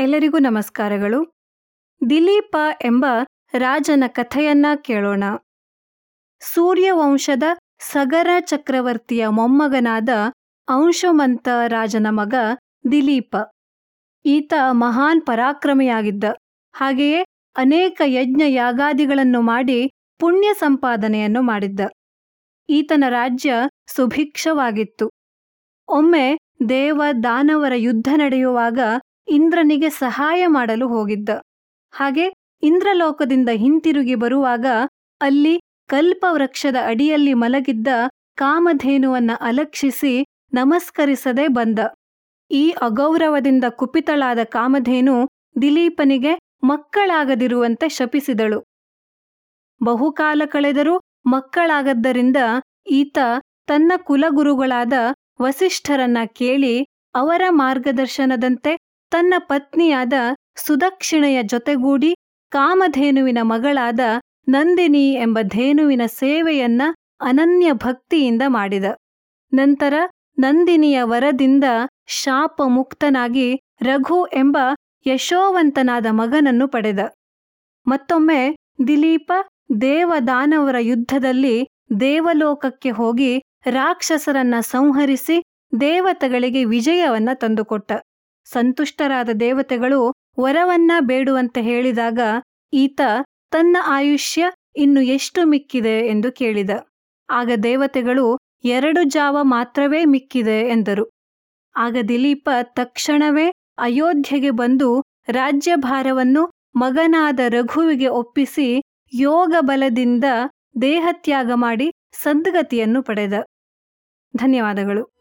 ಎಲ್ಲರಿಗೂ ನಮಸ್ಕಾರಗಳು. ದಿಲೀಪ ಎಂಬ ರಾಜನ ಕಥೆಯನ್ನ ಕೇಳೋಣ. ಸೂರ್ಯವಂಶದ ಸಗರ ಚಕ್ರವರ್ತಿಯ ಮೊಮ್ಮಗನಾದ ಅಂಶಮಂತ ರಾಜನ ಮಗ ದಿಲೀಪ. ಈತ ಮಹಾನ್ ಪರಾಕ್ರಮಿಯಾಗಿದ್ದ. ಹಾಗೆಯೇ ಅನೇಕ ಯಜ್ಞ ಯಾಗಾದಿಗಳನ್ನು ಮಾಡಿ ಪುಣ್ಯ ಸಂಪಾದನೆಯನ್ನು ಮಾಡಿದ್ದ. ಈತನ ರಾಜ್ಯ ಸುಭಿಕ್ಷವಾಗಿತ್ತು. ಒಮ್ಮೆ ದೇವ ದಾನವರ ಯುದ್ಧ ನಡೆಯುವಾಗ ಇಂದ್ರನಿಗೆ ಸಹಾಯ ಮಾಡಲು ಹೋಗಿದ್ದ. ಹಾಗೆ ಇಂದ್ರಲೋಕದಿಂದ ಹಿಂತಿರುಗಿ ಬರುವಾಗ ಅಲ್ಲಿ ಕಲ್ಪವೃಕ್ಷದ ಅಡಿಯಲ್ಲಿ ಮಲಗಿದ್ದ ಕಾಮಧೇನುವನ್ನ ಅಲಕ್ಷಿಸಿ ನಮಸ್ಕರಿಸದೆ ಬಂದ. ಈ ಅಗೌರವದಿಂದ ಕುಪಿತಳಾದ ಕಾಮಧೇನು ದಿಲೀಪನಿಗೆ ಮಕ್ಕಳಾಗದಿರುವಂತೆ ಶಪಿಸಿದಳು. ಬಹುಕಾಲ ಕಳೆದರೂ ಮಕ್ಕಳಾಗದ್ದರಿಂದ ಈತ ತನ್ನ ಕುಲಗುರುಗಳಾದ ವಸಿಷ್ಠರನ್ನ ಕೇಳಿ ಅವರ ಮಾರ್ಗದರ್ಶನದಂತೆ ತನ್ನ ಪತ್ನಿಯಾದ ಸುದಕ್ಷಿಣೆಯ ಜೊತೆಗೂಡಿ ಕಾಮಧೇನುವಿನ ಮಗಳಾದ ನಂದಿನಿ ಎಂಬ ಧೇನುವಿನ ಸೇವೆಯನ್ನ ಅನನ್ಯ ಭಕ್ತಿಯಿಂದ ಮಾಡಿದ. ನಂತರ ನಂದಿನಿಯ ವರದಿಂದ ಶಾಪ ಮುಕ್ತನಾಗಿ ರಘು ಎಂಬ ಯಶೋವಂತನಾದ ಮಗನನ್ನು ಪಡೆದ. ಮತ್ತೊಮ್ಮೆ ದಿಲೀಪ ದೇವದಾನವರ ಯುದ್ಧದಲ್ಲಿ ದೇವಲೋಕಕ್ಕೆ ಹೋಗಿ ರಾಕ್ಷಸರನ್ನ ಸಂಹರಿಸಿ ದೇವತೆಗಳಿಗೆ ವಿಜಯವನ್ನ ತಂದುಕೊಟ್ಟ. ಸಂತುಷ್ಟರಾದ ದೇವತೆಗಳು ವರವನ್ನ ಬೇಡುವಂತೆ ಹೇಳಿದಾಗ ಈತ, ತನ್ನ ಆಯುಷ್ಯ ಇನ್ನು ಎಷ್ಟು ಮಿಕ್ಕಿದೆ? ಎಂದು ಕೇಳಿದ. ಆಗ ದೇವತೆಗಳು, ಎರಡು ಜಾವ ಮಾತ್ರವೇ ಮಿಕ್ಕಿದೆ, ಎಂದರು. ಆಗ ದಿಲೀಪ ತಕ್ಷಣವೇ ಅಯೋಧ್ಯೆಗೆ ಬಂದು ರಾಜ್ಯಭಾರವನ್ನು ಮಗನಾದ ರಘುವಿಗೆ ಒಪ್ಪಿಸಿ ಯೋಗ ಬಲದಿಂದ ದೇಹತ್ಯಾಗ ಮಾಡಿ ಸದ್ಗತಿಯನ್ನು ಪಡೆದ. ಧನ್ಯವಾದಗಳು.